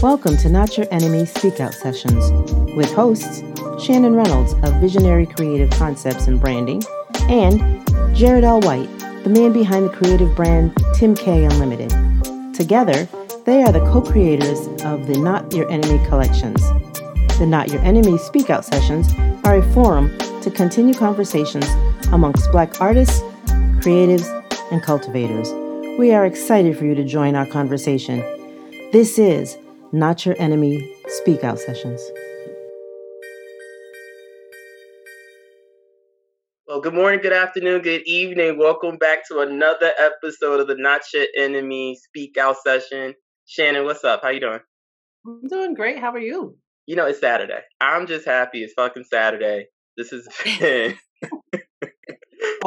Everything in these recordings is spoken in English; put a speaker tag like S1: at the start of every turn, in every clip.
S1: Welcome to Not Your Enemy Speak Out Sessions with hosts Shannon Reynolds of Visionary Creative Concepts and Branding and Jared L. White, the man behind the creative brand Tim K Unlimited. Together, they are the co creators of the Not Your Enemy collections. The Not Your Enemy Speak Out Sessions are a forum to continue conversations amongst Black artists, creatives, and cultivators. We are excited for you to join our conversation. This is Not Your Enemy Speak Out Sessions.
S2: Well, good morning, good afternoon, good evening. Welcome back to another episode of the Not Your Enemy Speak Out Session. Shannon, what's up? How you doing?
S1: I'm doing great. How are you?
S2: You know, it's Saturday. I'm just happy it's fucking Saturday. This has been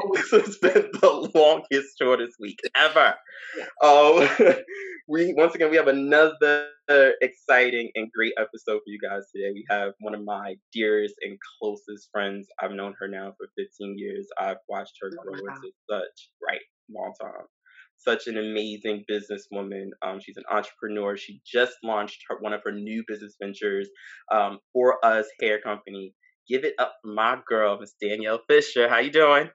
S2: this has been the longest, shortest week ever. Um, we once again we have another exciting and great episode for you guys today. We have one of my dearest and closest friends. I've known her now for 15 years. I've watched her grow wow. into such right long time. Such an amazing businesswoman. Um, she's an entrepreneur. She just launched her, one of her new business ventures, um, Foress hair company give it up for my girl, Miss Danielle Fisher. How you doing?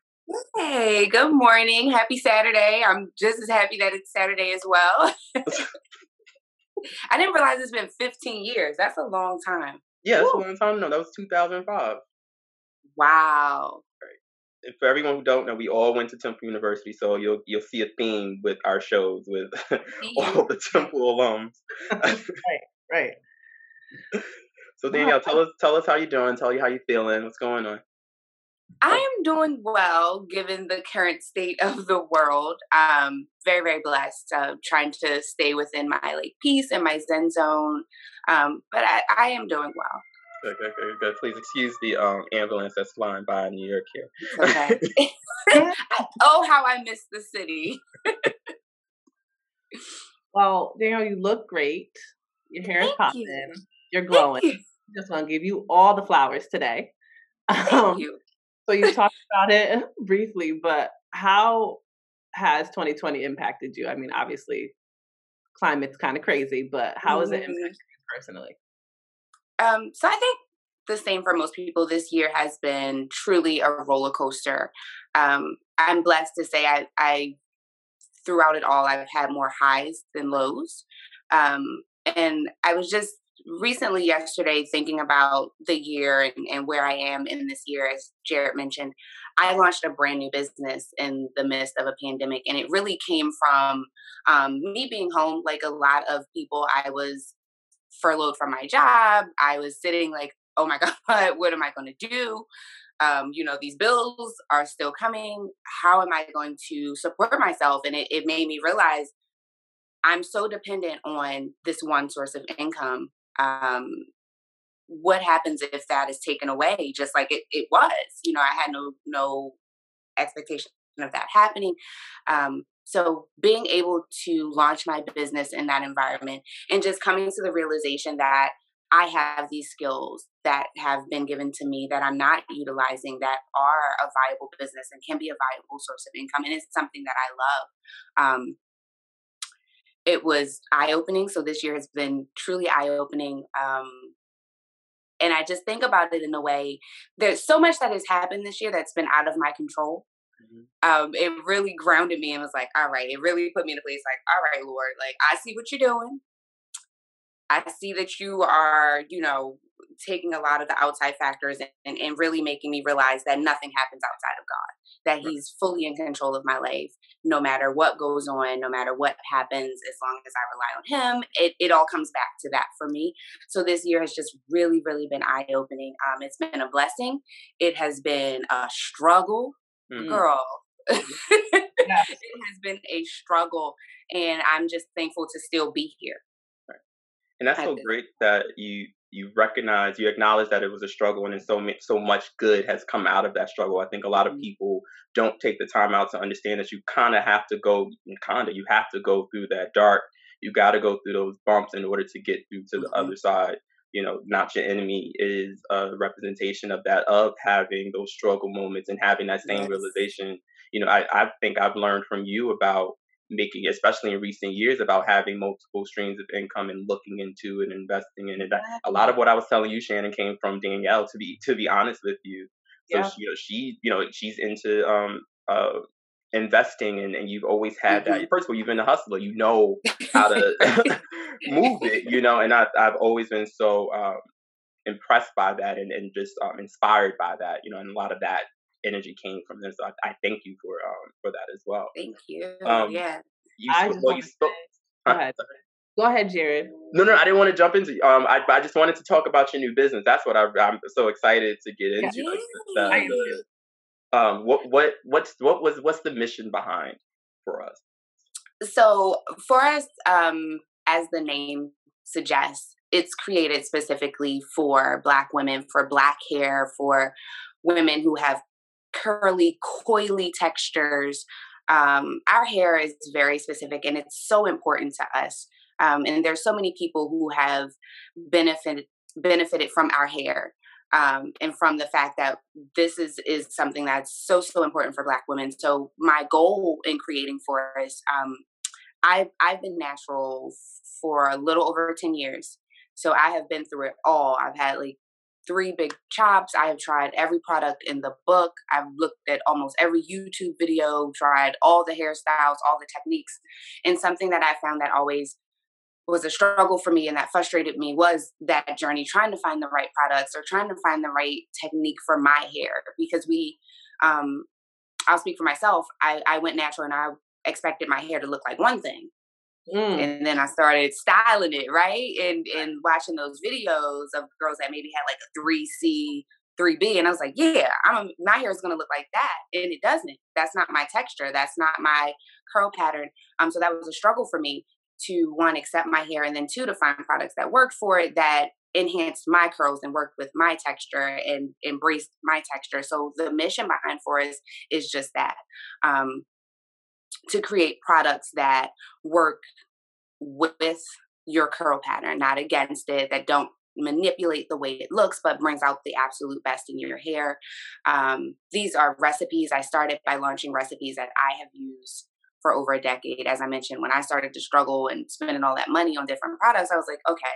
S3: Hey, good morning. Happy Saturday. I'm just as happy that it's Saturday as well. I didn't realize it's been 15 years. That's a long time.
S2: Yeah, that's Woo. a long time. No, that was 2005.
S3: Wow.
S2: Right. For everyone who don't know, we all went to Temple University, so you'll you'll see a theme with our shows with all the Temple alums.
S1: right, right.
S2: So Danielle, tell us tell us how you're doing. Tell you how you're feeling. What's going on?
S3: I am doing well given the current state of the world. Um, very, very blessed. Uh, trying to stay within my like peace and my zen zone. Um, but I, I am doing well.
S2: Good, good, good, good. Please excuse the um, ambulance that's flying by in New York here.
S3: Okay. oh, how I miss the city.
S1: well, Danielle, you look great. Your hair is popping. You. You're glowing. You. Just want to give you all the flowers today.
S3: Thank um, you.
S1: So you talked about it briefly, but how has 2020 impacted you? I mean, obviously, climate's kind of crazy, but how has it impacted mm-hmm. you personally?
S3: Um, so I think the same for most people. This year has been truly a roller coaster. Um, I'm blessed to say I, I, throughout it all, I've had more highs than lows. Um, and I was just recently yesterday thinking about the year and, and, where I am in this year, as Jared mentioned, I launched a brand new business in the midst of a pandemic. And it really came from um, me being home. Like a lot of people, I was furloughed from my job. I was sitting like, oh my God, what am I going to do? Um, you know, these bills are still coming. How am I going to support myself? And it, it made me realize I'm so dependent on this one source of income um, what happens if that is taken away just like it, it was you know i had no no expectation of that happening. Um, so being able to launch my business in that environment and just coming to the realization that i have these skills that have been given to me that i'm not utilizing that are a viable business and can be a viable source of income and it's something that i love um, it was eye opening. So this year has been truly eye opening. Um, and I just think about it in a way. There's so much that has happened this year that's been out of my control. Mm-hmm. Um, it really grounded me and was like, all right, it really put me in a place like, all right, Lord, like I see what you're doing. I see that you are, you know, taking a lot of the outside factors and, and really making me realize that nothing happens outside of God, that He's fully in control of my life, no matter what goes on, no matter what happens, as long as I rely on Him, it, it all comes back to that for me. So this year has just really, really been eye opening. Um, it's been a blessing. It has been a struggle, mm-hmm. girl. yes. it has been a struggle, and I'm just thankful to still be here.
S2: And that's so great that you you recognize, you acknowledge that it was a struggle, and so so much good has come out of that struggle. I think a lot of mm-hmm. people don't take the time out to understand that you kind of have to go, kind of, you have to go through that dark. You got to go through those bumps in order to get through to the mm-hmm. other side. You know, not your enemy is a representation of that, of having those struggle moments and having that same yes. realization. You know, I, I think I've learned from you about making, especially in recent years, about having multiple streams of income and looking into and investing in it. A lot of what I was telling you, Shannon, came from Danielle. To be to be honest with you, so yeah. she, you know, she, you know, she's into um uh investing and, and you've always had that. Mm-hmm. First of all, you've been a hustler. You know how to move it, you know, and I've, I've always been so um, impressed by that and, and just um, inspired by that, you know, and a lot of that energy came from this. So I, I thank you for um, for that as well.
S3: Thank you. Um, yeah.
S1: You, I just well, you spoke, Go ahead. Go ahead, Jared.
S2: No, no, I didn't want to jump into. Um, I, I just wanted to talk about your new business. That's what I, am so excited to get into. Yeah. Like, um, what what what's what was what's the mission behind Foress?
S3: So Foress, um, as the name suggests, it's created specifically for Black women, for Black hair, for women who have curly, coily textures. Um, our hair is very specific, and it's so important to us. Um, and there's so many people who have benefited benefited from our hair um, and from the fact that this is is something that's so so important for Black women. So my goal in creating Foress, um, I've I've been natural for a little over ten years, so I have been through it all. I've had like three big chops. I have tried every product in the book. I've looked at almost every YouTube video, tried all the hairstyles, all the techniques, and something that I found that always was a struggle for me and that frustrated me was that journey trying to find the right products or trying to find the right technique for my hair because we um i'll speak for myself i i went natural and i expected my hair to look like one thing mm. and then i started styling it right? And and watching those videos of girls that maybe had like a 3c 3b and i was like yeah i'm my hair is to look like that and it doesn't. That's not my texture. That's not my curl pattern. Um so that was a struggle for me to one accept my hair and then two to find products that worked for it that enhanced my curls and worked with my texture and embraced my texture. So the mission behind Foress is just that. Um, to create products that work with your curl pattern not against it that don't manipulate the way it looks but brings out the absolute best in your hair um, these are recipes i started by launching recipes that i have used for over a decade. As I mentioned, when I started to struggle and spending all that money on different products, I was like, okay,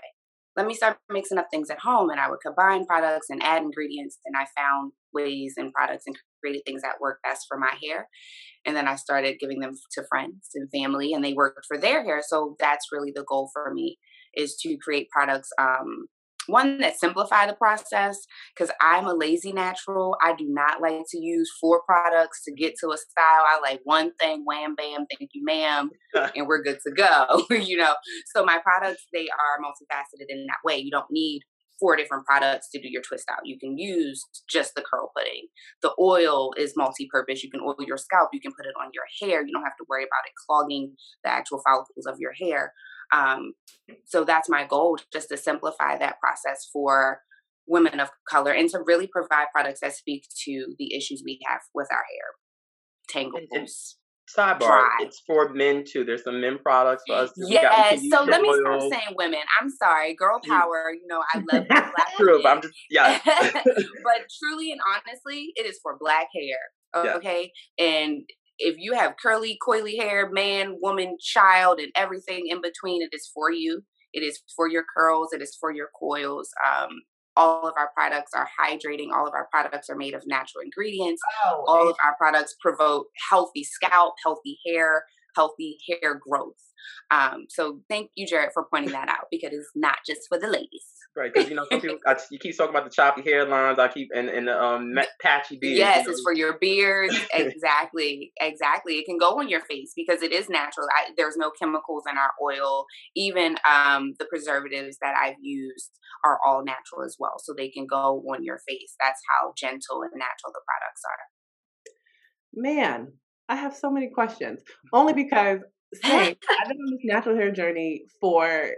S3: let me start mixing up things at home. And I would combine products and add ingredients. And I found ways and products and created things that work best for my hair. And then I started giving them to friends and family, and they worked for their hair. So that's really the goal for me is to create products um, one that simplify the process because I'm a lazy natural. I do not like to use four products to get to a style. I like one thing, wham bam, thank you, ma'am, and we're good to go. you know, so my products they are multifaceted in that way. You don't need four different products to do your twist out. You can use just the curl pudding. The oil is multi-purpose. You can oil your scalp. You can put it on your hair. You don't have to worry about it clogging the actual follicles of your hair. Um, so that's my goal, just to simplify that process for women of color and to really provide products that speak to the issues we have with our hair. Tangles.
S2: Sidebar, it's for men too. There's some men products for us.
S3: Yes. so let me stop saying women. I'm sorry, girl power. You know, I love black
S2: True, but I'm just yeah.
S3: but truly and honestly, it is for black hair. Okay, yeah. and if you have curly, coily hair, man, woman, child, and everything in between, it is for you. It is for your curls. It is for your coils. Um, all of our products are hydrating. All of our products are made of natural ingredients. Oh, all of our products promote healthy scalp, healthy hair, healthy hair growth. Um, so thank you, Jared, for pointing that out because it's not just for the ladies.
S2: Right, because you know some people I, you keep talking about the choppy hairlines. I keep and and the um patchy beard.
S3: Yes,
S2: you
S3: know? it's for your beard. exactly, exactly. It can go on your face because it is natural. I, there's no chemicals in our oil. Even um the preservatives that I've used are all natural as well, so they can go on your face. That's how gentle and natural the products are.
S1: Man, I have so many questions. Only because same, I've been on this natural hair journey for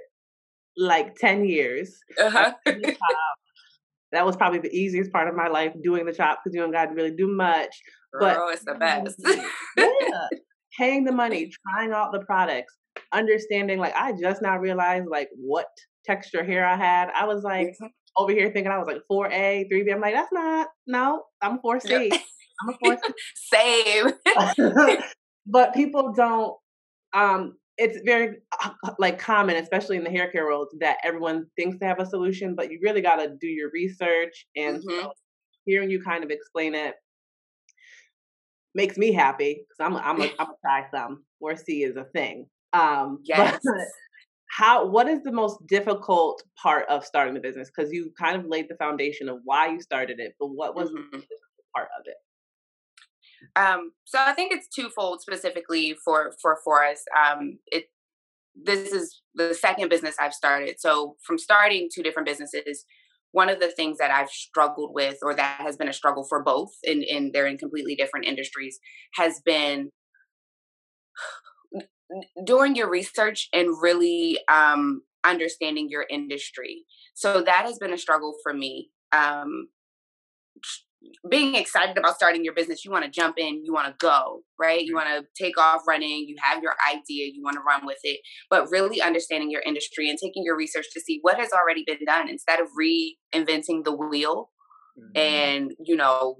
S1: like 10 years. Uh-huh. that was probably the easiest part of my life doing the chop because you don't got to really do much.
S3: But oh, it's the best.
S1: yeah, paying the money, trying out the products, understanding. Like I just now realized like what texture hair I had. I was like mm-hmm. over here thinking I was like four A, three B. I'm like that's not. No, I'm four C. I'm a four
S3: C. Same.
S1: but people don't
S4: um, it's very uh, like common, especially in the hair care world, that everyone thinks they have a solution, but you really got to do your research. And mm-hmm. hearing you kind of explain it makes me happy because I'm I'm a, I'm gonna try some or see is a thing. Um, yes. How what is the most difficult part of starting the business? Because you kind of laid the foundation of why you started it, but what was mm-hmm. the part of it?
S3: Um, so I think it's twofold specifically for for Foress. Um, it this is the second business I've started. So from starting two different businesses, one of the things that I've struggled with, or that has been a struggle for both, and in, in they're in completely different industries, has been doing your research and really um, understanding your industry. So that has been a struggle for me. Um, being excited about starting your business, you want to jump in, you want to go, right? You want to take off running, you have your idea, you want to run with it, but really understanding your industry and taking your research to see what has already been done instead of reinventing the wheel mm-hmm. and, you know,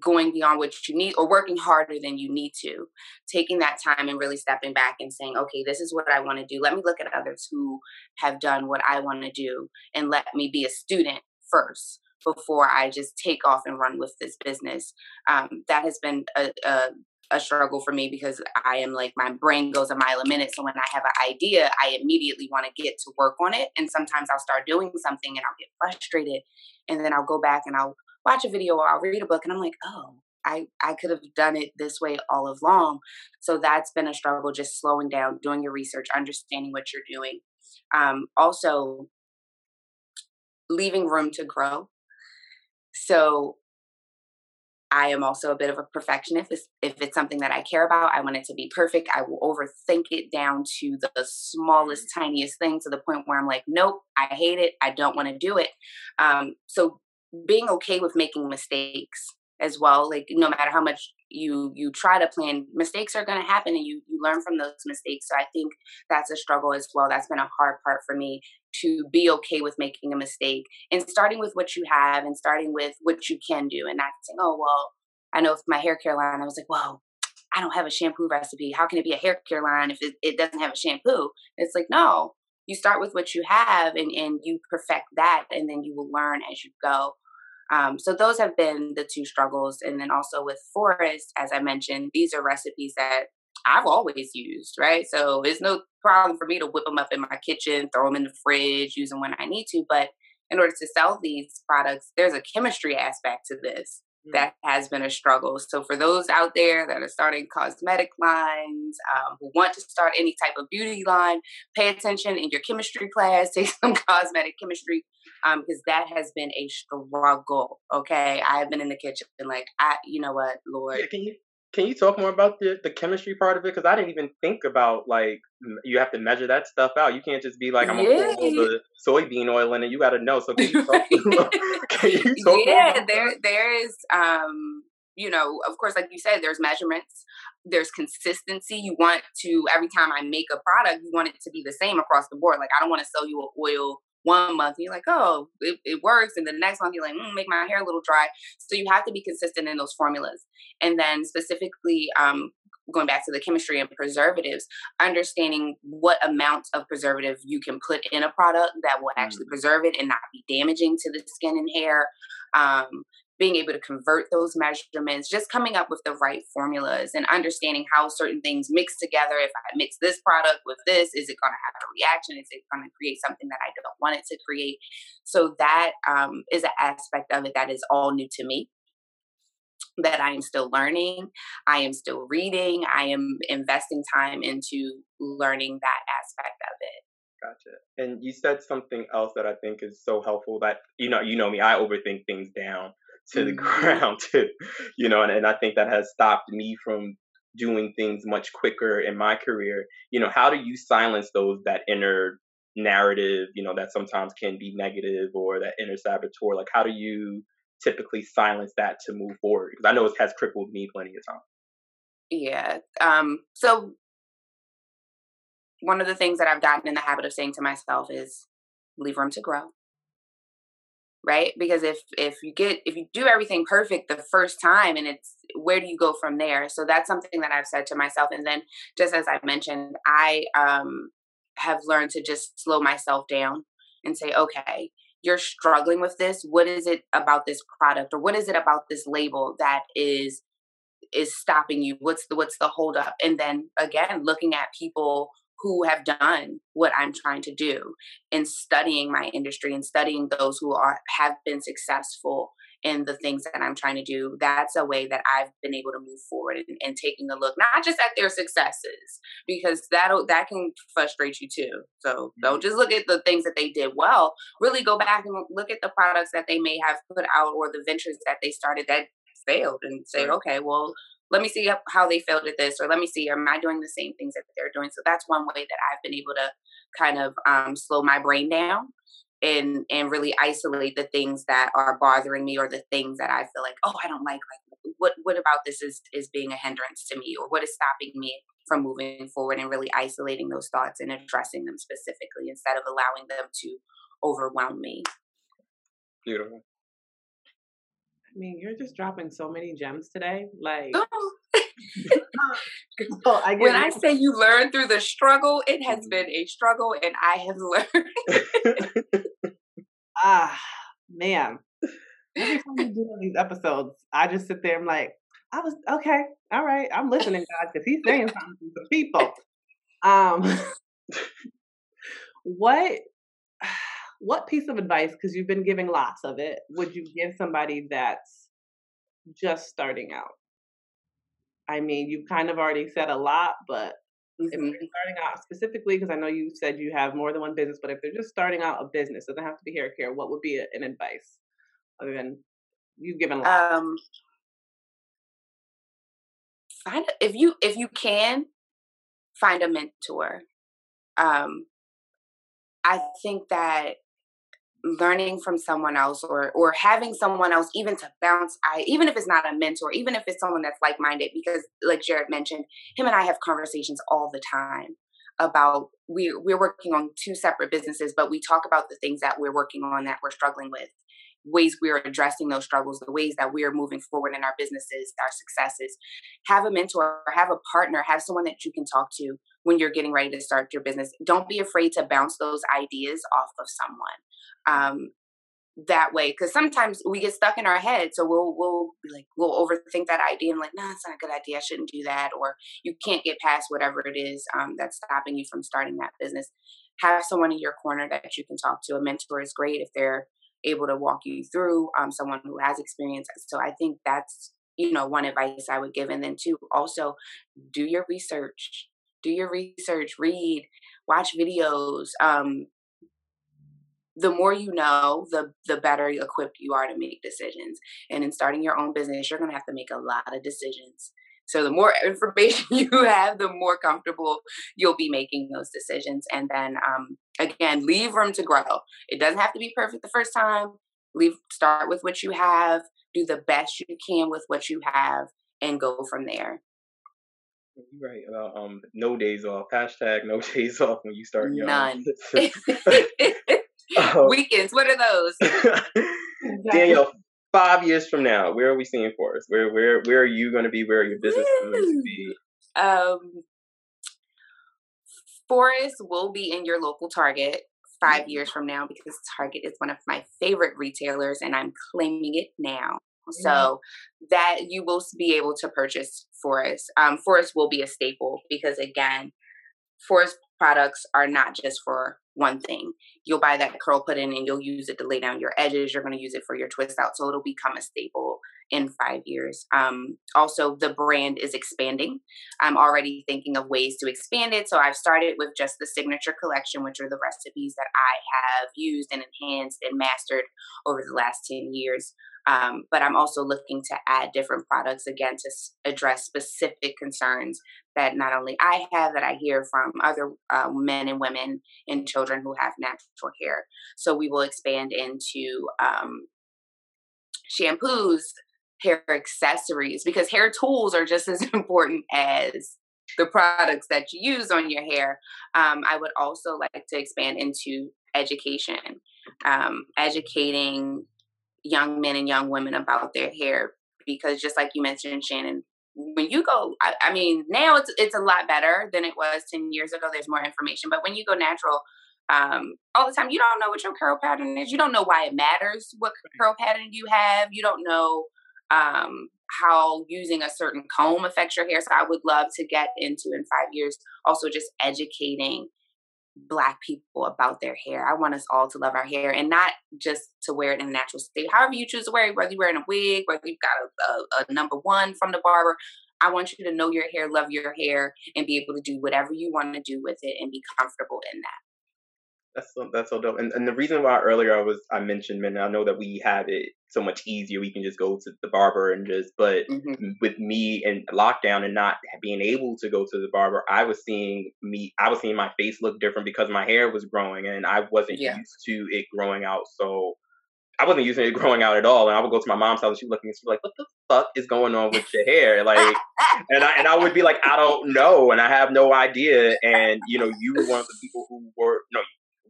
S3: going beyond what you need or working harder than you need to taking that time and really stepping back and saying okay this is what i want to do let me look at others who have done what i want to do and let me be a student first before I just take off and run with this business. Um, that has been a, a, a struggle for me because I am like my brain goes a mile a minute. So when I have an idea, I immediately want to get to work on it. And sometimes I'll start doing something and I'll get frustrated, and then I'll go back and I'll watch a video or I'll read a book, and I'm like, oh. I, I could have done it this way all along. So that's been a struggle, just slowing down, doing your research, understanding what you're doing. Um, also, leaving room to grow. So I am also a bit of a perfectionist. If it's something that I care about, I want it to be perfect. I will overthink it down to the smallest, tiniest thing to the point where I'm like, nope, I hate it. I don't want to do it. Um, so being okay with making mistakes as well, like no matter how much you you try to plan, mistakes are going to happen, and you you learn from those mistakes. So I think that's a struggle as well. That's been a hard part for me to be okay with making a mistake and starting with what you have and starting with what you can do and not saying, oh, well, I know with my hair care line, I was like, well, I don't have a shampoo recipe. How can it be a hair care line if it, it doesn't have a shampoo? It's like, no, you start with what you have and, and you perfect that and then you will learn as you go. Um, so those have been the two struggles. And then also with Foress, as I mentioned, these are recipes that I've always used, right? So it's no problem for me to whip them up in my kitchen, throw them in the fridge, use them when I need to. But in order to sell these products, there's a chemistry aspect to this. That has been a struggle. So for those out there that are starting cosmetic lines, um, who want to start any type of beauty line, pay attention in your chemistry class, take some cosmetic chemistry, because um, that has been a struggle. Okay, I have been in the kitchen like, I, you know what, Lord.
S2: Yeah, can you can you talk more about the, the chemistry part of it? Because I didn't even think about like you have to measure that stuff out. You can't just be like I'm gonna yeah. pour the soybean oil in it. You got to know. So can you talk?
S3: can you talk yeah, there there is um you know of course like you said there's measurements there's consistency you want to every time i make a product you want it to be the same across the board like i don't want to sell you an oil one month you're like, oh, it, it works. And the next month you're like, mm, make my hair a little dry. So you have to be consistent in those formulas. And then specifically, um, going back to the chemistry and preservatives, understanding what amount of preservative you can put in a product that will actually mm. preserve it and not be damaging to the skin and hair. Um, being able to convert those measurements, just coming up with the right formulas and understanding how certain things mix together. If I mix this product with this, is it going to have a reaction? Is it going to create something that I don't want it to create? So that um, is an aspect of it that is all new to me. That I am still learning, I am still reading, I am investing time into learning that aspect of it.
S2: Gotcha. And you said something else that I think is so helpful that you know, you know me, I overthink things down to the mm-hmm. ground too you know and, and i think that has stopped me from doing things much quicker in my career. You know how do you silence those that inner narrative you know that sometimes can be negative or that inner saboteur? Like how do you typically silence that to move forward? Because i know it has crippled me plenty of times
S3: yeah um so one of the things that i've gotten in the habit of saying to myself is leave room to grow right? Because if if you get if you do everything perfect the first time and it's where do you go from there? So that's something that i've said to myself and then just as i mentioned i um have learned to just slow myself down and say okay you're struggling with this. What is it about this product or what is it about this label that is is stopping you? What's the what's the hold up? And then again looking at people who have done what I'm trying to do and studying my industry and studying those who are have been successful in the things that I'm trying to do. That's a way that I've been able to move forward and, and taking a look not just at their successes because that that can frustrate you too. So mm-hmm. don't just look at the things that they did well. Really go back and look at the products that they may have put out or the ventures that they started that failed and say, okay, well, let me see how they failed at this or let me see am i doing the same things that they're doing? So that's one way that i've been able to kind of um, slow my brain down and and really isolate the things that are bothering me or the things that i feel like oh i don't like like what what about this is is being a hindrance to me or what is stopping me from moving forward and really isolating those thoughts and addressing them specifically instead of allowing them to overwhelm me?
S2: Beautiful
S4: I mean, you're just dropping so many gems today. Like,
S3: oh. I when I say you learn through the struggle, it has mm-hmm. been a struggle, and I have
S4: learned. ah, man. Every time you do these episodes, I just sit there. I'm like, I was okay, all right. I'm listening, guys, because he's saying something to the people. Um, what what piece of advice, because you've been giving lots of it, would you give somebody that's just starting out? I mean, you've kind of already said a lot, but mm-hmm. if they're starting out specifically, because I know you said you have more than one business, but if they're just starting out a business, doesn't have to be hair care, what would be an advice other than you've given a lot? Um,
S3: find if you if you can find a mentor. Um, I think that learning from someone else or or having someone else even to bounce I even if it's not a mentor, even if it's someone that's like minded, because like Jared mentioned, him and I have conversations all the time about we we're working on two separate businesses, but we talk about the things that we're working on that we're struggling with ways we're addressing those struggles, the ways that we're moving forward in our businesses, our successes. Have a mentor, have a partner, have someone that you can talk to when you're getting ready to start your business. Don't be afraid to bounce those ideas off of someone. Um, that way because sometimes we get stuck in our head so we'll we'll like we'll overthink that idea and like no it's not a good idea i shouldn't do that or you can't get past whatever it is um, that's stopping you from starting that business have someone in your corner that you can talk to a mentor is great if they're able to walk you through um, someone who has experience. So I think that's you know one advice I would give, and then two also do your research. Do your research, read, watch videos. Um, the more you know, the the better equipped you are to make decisions. And in starting your own business, you're going to have to make a lot of decisions. So the more information you have, the more comfortable you'll be making those decisions. And then um, again, leave room to grow. It doesn't have to be perfect the first time. Leave start with what you have, do the best you can with what you have, and go from there.
S2: You're right about um no days off. Hashtag no days off when you start your
S3: None. uh, Weekends, what are those?
S2: Danielle, five years from now, where are we seeing Foress? Where where where are you going to be? Where are your business going to be?
S3: Um, Foress will be in your local Target five years from now because Target is one of my favorite retailers, and I'm claiming it now. So that you will be able to purchase Foress. Um, Foress will be a staple because again, Foress products are not just for one thing. You'll buy that curl pudding and you'll use it to lay down your edges. You're going to use it for your twist out. So it'll become a staple in five years. Um, also, the brand is expanding. I'm already thinking of ways to expand it. So I've started with just the signature collection, which are the recipes that I have used and enhanced and mastered over the last 10 years. Um, but I'm also looking to add different products again to s- address specific concerns that not only I have, that I hear from other uh, men and women and children who have natural hair. So we will expand into um, shampoos, hair accessories, because hair tools are just as important as the products that you use on your hair. Um, I would also like to expand into education, um, educating young men and young women about their hair because just like you mentioned, Shannon, when you go, I, I, mean, now it's it's a lot better than it was ten years ago. There's more information, but when you go natural, um, all the time, you don't know what your curl pattern is. You don't know why it matters what curl pattern you have. You don't know um, how using a certain comb affects your hair. So I would love to get into in five years also just educating black people about their hair. I want us all to love our hair and not just to wear it in a natural state. However you choose to wear it, whether you're wearing a wig, whether you've got a, a, a number one from the barber, I want you to know your hair, love your hair, and be able to do whatever you want to do with it and be comfortable in that.
S2: That's so that's so dope. And and the reason why earlier I was I mentioned men, I know that we have it so much easier. We can just go to the barber and just but mm-hmm. with me and lockdown and not being able to go to the barber, I was seeing me I was seeing my face look different because my hair was growing and I wasn't yeah. used to it growing out so I wasn't using it growing out at all. And I would go to my mom's house and she'd look at me and she'd be like, What the fuck is going on with your hair? Like and I and I would be like, I don't know and I have no idea. And you know, you were one of the people who were no,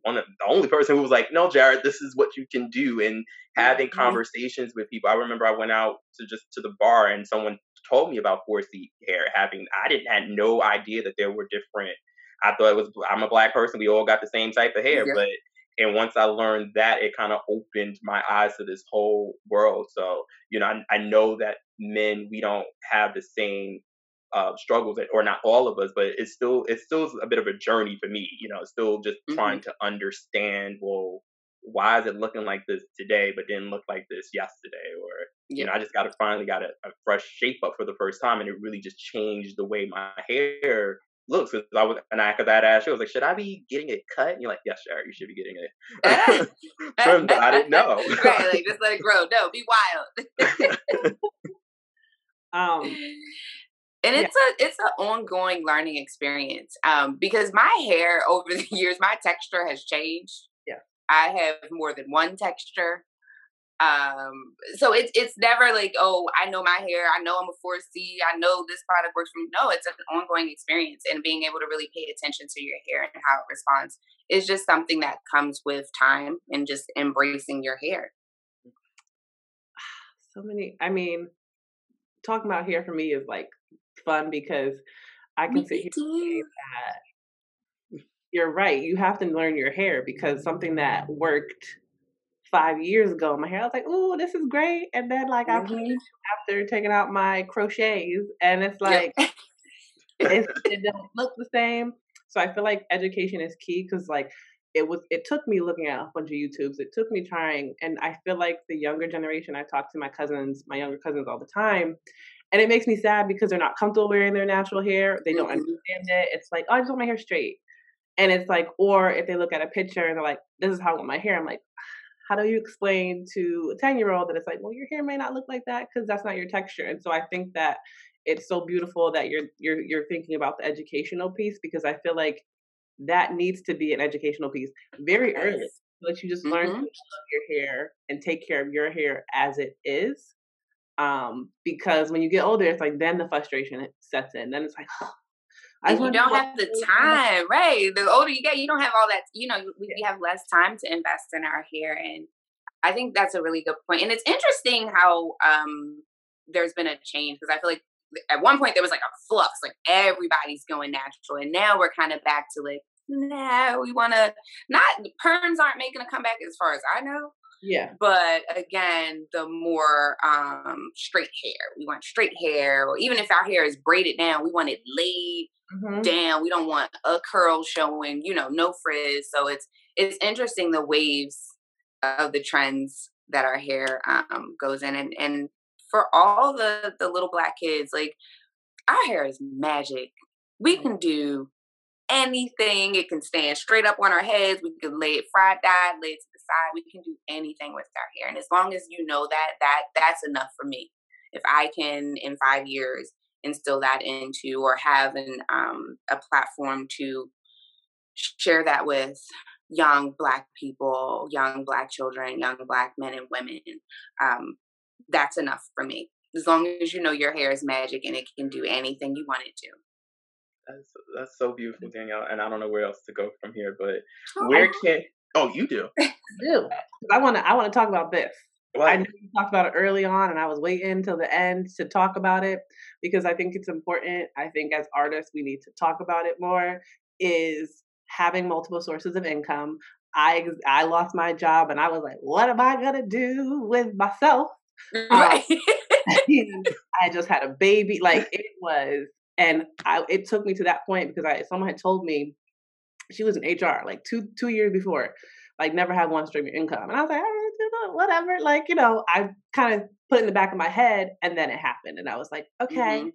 S2: one of the only person who was like, "No, Jared, this is what you can do." And having mm-hmm. conversations with people. I remember I went out to just to the bar and someone told me about 4C hair. Having I didn't had no idea that there were different. I thought it was I'm a black person. We all got the same type of hair, yeah. but and once I learned that, it kind of opened my eyes to this whole world. So you know, I, I know that men we don't have the same uh, struggles, or not all of us, but it's still it's still a bit of a journey for me. You know, still just mm-hmm. trying to understand. Well, why is it looking like this today, but didn't look like this yesterday? Or yeah. you know, I just got to finally got a, a, fresh shape up for the first time, and it really just changed the way my hair looks. Because I was, and I because I asked you, I was like, should I be getting it cut? And you're like, yes, sure, you should be getting it trimmed. I didn't know.
S3: right, like just let it grow. No, be wild. um and it's yeah. a it's an ongoing learning experience um, because my hair over the years my texture has changed.
S4: Yeah.
S3: I have more than one texture. Um so it's it's never like oh i know my hair i know i'm a 4c i know this product works for me. No it's an ongoing experience and being able to really pay attention to your hair and how it responds is just something that comes with time and just embracing your hair.
S4: So many i mean talking about hair for me is like fun because I can sit here that you're right. You have to learn your hair because something that worked five years ago, my hair, I was like, "Oh, this is great," and then like mm-hmm. I played after taking out my crochets, and it's like yep. it, it doesn't look the same. So I feel like education is key because like it was it took me looking at a bunch of YouTubes. It took me trying, and I feel like the younger generation. I talk to my cousins, my younger cousins, all the time, and it makes me sad because they're not comfortable wearing their natural hair. They don't mm-hmm. understand it. It's like, oh, I just want my hair straight. And it's like, or if they look at a picture and they're like, this is how I want my hair. I'm like, how do you explain to a 10 year old that it's like, well, your hair may not look like that because that's not your texture. And so I think that it's so beautiful that you're you're you're thinking about the educational piece because I feel like that needs to be an educational piece very early. So that you just mm-hmm. learn to love your hair and take care of your hair as it is um, because when you get older, it's like then the frustration sets in. Then it's like, oh,
S3: I you don't have the time, right? The older you get, you don't have all that. You know, we, we have less time to invest in our hair, and I think that's a really good point. And it's interesting how um, there's been a change because I feel like at one point there was like a flux, like everybody's going natural, and now we're kind of back to like, no, we want to not perms aren't making a comeback as far as I know.
S4: Yeah.
S3: But again, the more um, straight hair. We want straight hair, or even if our hair is braided down, we want it laid mm-hmm. down. We don't want a curl showing, you know, no frizz. So it's it's interesting the waves of the trends that our hair um, goes in, and and for all the the little black kids, like our hair is magic. We can do anything. It can stand straight up on our heads. We can lay it fried dyed, lay it to side. We can do anything with our hair. And as long as you know that, that that's enough for me. If I can in five years instill that into or have an um, a platform to share that with young black people, young black children, young black men and women, um, that's enough for me. As long as you know your hair is magic and it can do anything you want it to.
S2: That's that's so beautiful, Danielle. And I don't know where else to go from here, but oh, where can oh you do?
S4: I do. I wanna I wanna talk about this. What? I know we talked about it early on, and I was waiting until the end to talk about it because I think it's important. I think as artists, we need to talk about it more. Is having multiple sources of income. I I lost my job, and I was like, "What am I gonna do with myself?" Right. Um, I just had a baby. Like it was, and I it took me to that point because I someone had told me she was in HR like two two years before, like never had one stream of income, and I was like, oh, whatever, like you know, I kind of put in the back of my head, and then it happened, and I was like, okay. Mm-hmm.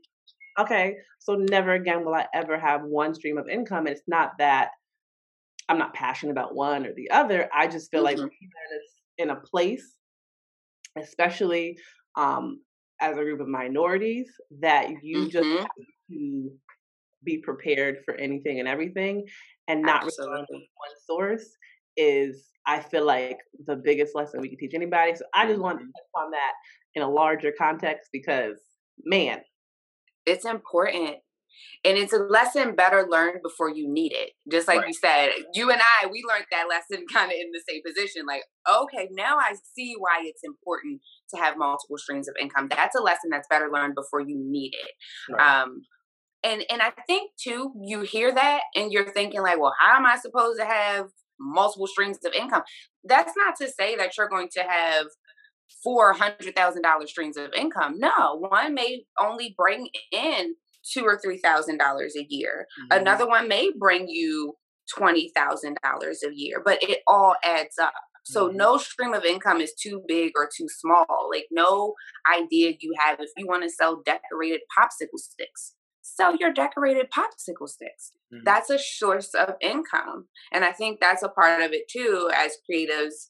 S4: Okay, so never again will I ever have one stream of income. And it's not that I'm not passionate about one or the other. I just feel mm-hmm. like in a place, especially um, as a group of minorities that you mm-hmm. just have to be prepared for anything and everything and not rely on one source is I feel like the biggest lesson we can teach anybody. So I just want to mm-hmm. touch on that in a larger context because man.
S3: It's important. And it's a lesson better learned before you need it. Just like right. you said, you and I, we learned that lesson kind of in the same position. Like, okay, now I see why it's important to have multiple streams of income. That's a lesson that's better learned before you need it. Right. Um, and and I think too, you hear that and you're thinking like, well, how am I supposed to have multiple streams of income? That's not to say that you're going to have four hundred thousand dollar streams of income. No, one may only bring in two or three thousand dollars a year. Mm-hmm. Another one may bring you twenty thousand dollars a year, but it all adds up. So mm-hmm. no stream of income is too big or too small. Like no idea you have if you want to sell decorated popsicle sticks, sell your decorated popsicle sticks. Mm-hmm. That's a source of income. And I think that's a part of it too as creatives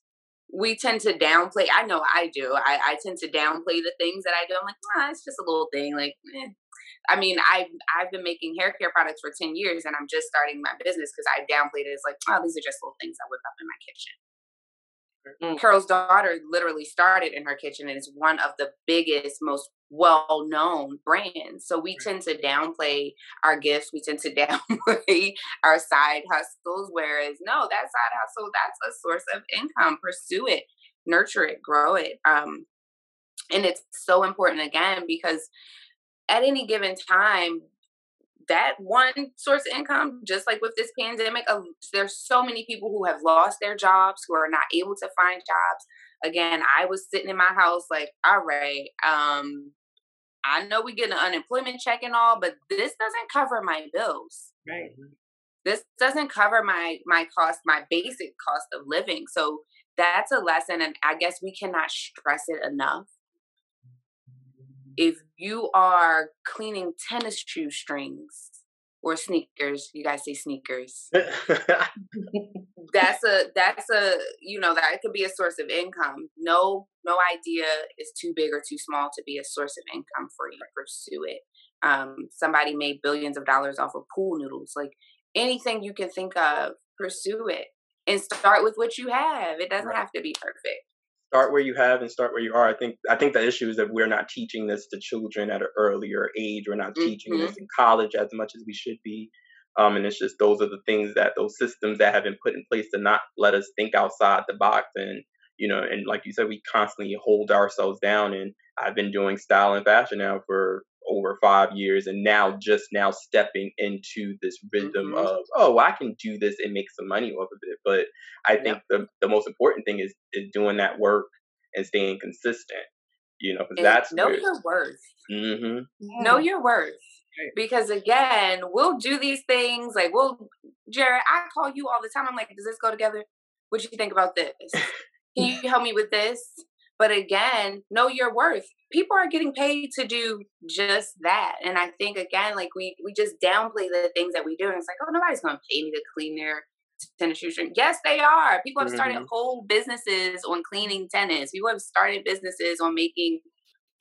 S3: we tend to downplay. I know I do. I, I tend to downplay the things that I do. I'm like, ah, it's just a little thing. Like, eh, I mean, I've I've been making hair care products for ten years, and I'm just starting my business because I downplayed it. It's like, oh, these are just little things I whip up in my kitchen. Mm. Carol's daughter literally started in her kitchen and is one of the biggest, most well known brands. So we tend to downplay our gifts, we tend to downplay our side hustles. Whereas, no, that side hustle, that's a source of income. Pursue it, nurture it, grow it. Um, and it's so important again because at any given time, that one source of income, just like with this pandemic, uh, there's so many people who have lost their jobs, who are not able to find jobs. Again, I was sitting in my house like, all right, um, I know we get an unemployment check and all, but this doesn't cover my bills.
S4: Right.
S3: This doesn't cover my my cost, my basic cost of living. So that's a lesson, and I guess we cannot stress it enough if you are cleaning tennis shoe strings or sneakers, you guys say sneakers. that's a that's a you know that could be a source of income. No no idea is too big or too small to be a source of income for you. Pursue it. Um, somebody made billions of dollars off of pool noodles. Like anything you can think of, pursue it and start with what you have. It doesn't right. have to be perfect
S2: start where you have and start where you are. I think I think the issue is that we're not teaching this to children at an earlier age. We're not mm-hmm. teaching this mm-hmm. in college as much as we should be. Um, and it's just those are the things that those systems that have been put in place to not let us think outside the box and you know and like you said we constantly hold ourselves down and i've been doing style and fashion now for over five years and now just now stepping into this rhythm mm-hmm. of oh i can do this and make some money off of it. But i think the, the most important thing is is doing that work and staying consistent you know because that's
S3: know where, your worth.
S2: Mm-hmm.
S3: know your worth. Because again we'll do these things like we'll jared i call you all the time. I'm like does this go together? What do you think about this? Can you help me with this? But again, know your worth. People are getting paid to do just that. And I think again, like we we just downplay the things that we do. And it's like, oh, nobody's gonna pay me to clean their tennis shoes. Yes, they are. People have started mm-hmm. whole businesses on cleaning tennis. People have started businesses on making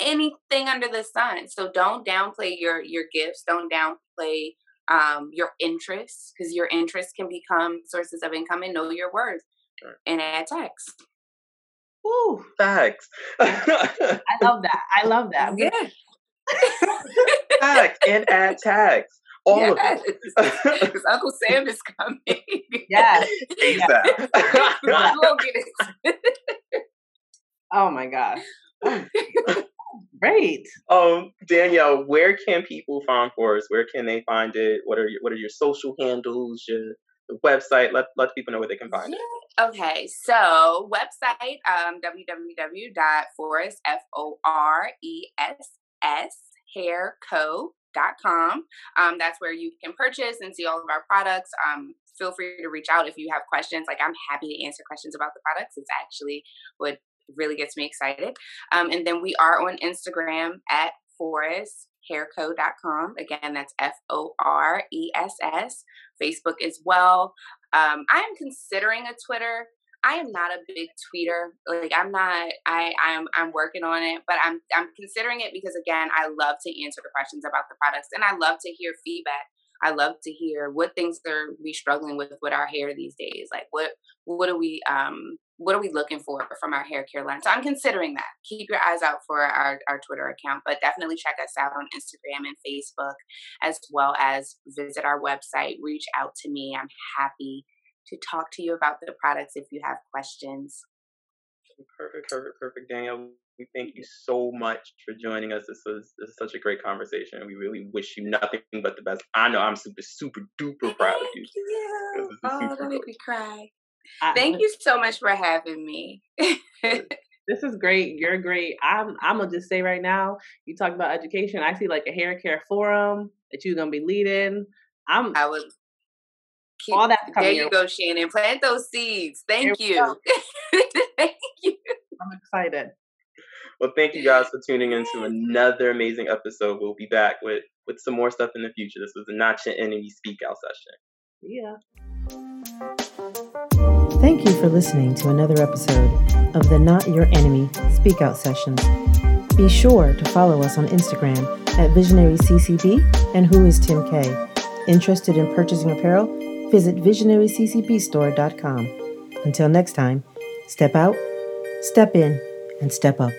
S3: anything under the sun. So don't downplay your your gifts. Don't downplay um, your interests because your interests can become sources of income and know your worth and add tax.
S2: Woo, facts.
S4: I love that. I love that.
S3: Yeah.
S2: tax and add tax. All yes.
S3: of it. Because Uncle Sam is coming.
S4: yes.
S2: Exactly.
S3: we'll get it.
S4: Oh my gosh. Great.
S2: Um, Danielle, where can people find Foress? Where can they find it? What are your what are your social handles? Your the website? Let let people know where they can find it.
S3: Okay, so website um, www.foress f o r e s s hairco.com. Um, that's where you can purchase and see all of our products. Um, feel free to reach out if you have questions. Like I'm happy to answer questions about the products. It's actually what really gets me excited. Um, and then we are on Instagram at foresshairco.com. Again, that's F O R E S S. Facebook as well. Um, I am considering a Twitter. I am not a big tweeter. Like I'm not. I I'm I'm working on it, but I'm I'm considering it because again, I love to answer the questions about the products, and I love to hear feedback. I love to hear what things are we struggling with with our hair these days. Like what what are we um what are we looking for from our hair care line? So I'm considering that. Keep your eyes out for our, our Twitter account, but definitely check us out on Instagram and Facebook, as well as visit our website. Reach out to me. I'm happy to talk to you about the products if you have questions.
S2: Perfect, perfect, perfect, Danielle. We thank you so much for joining us. This was this is such a great conversation. We really wish you nothing but the best. I know I'm super, super duper proud of you.
S3: you. Oh, don't make me cry. I, Thank uh you so much for having me.
S4: this is great. You're great. I'm I'm gonna just say right now, you talk about education. I see like a hair care forum that you're gonna be leading. I'm
S3: I would keep, all that There you go, Shannon. Plant those seeds. Thank you. Thank
S4: you. I'm excited.
S2: Well, thank you guys for tuning in to another amazing episode. We'll be back with with some more stuff in the future. This was a Not Your Enemy Speak Out session.
S4: Yeah.
S1: Thank you for listening to another episode of the Not Your Enemy Speak Out Sessions. Be sure to follow us on Instagram at VisionaryCCB and Who is Tim K. Interested in purchasing apparel? Visit visionaryccbstore.com. Until next time, step out, step in, and step up.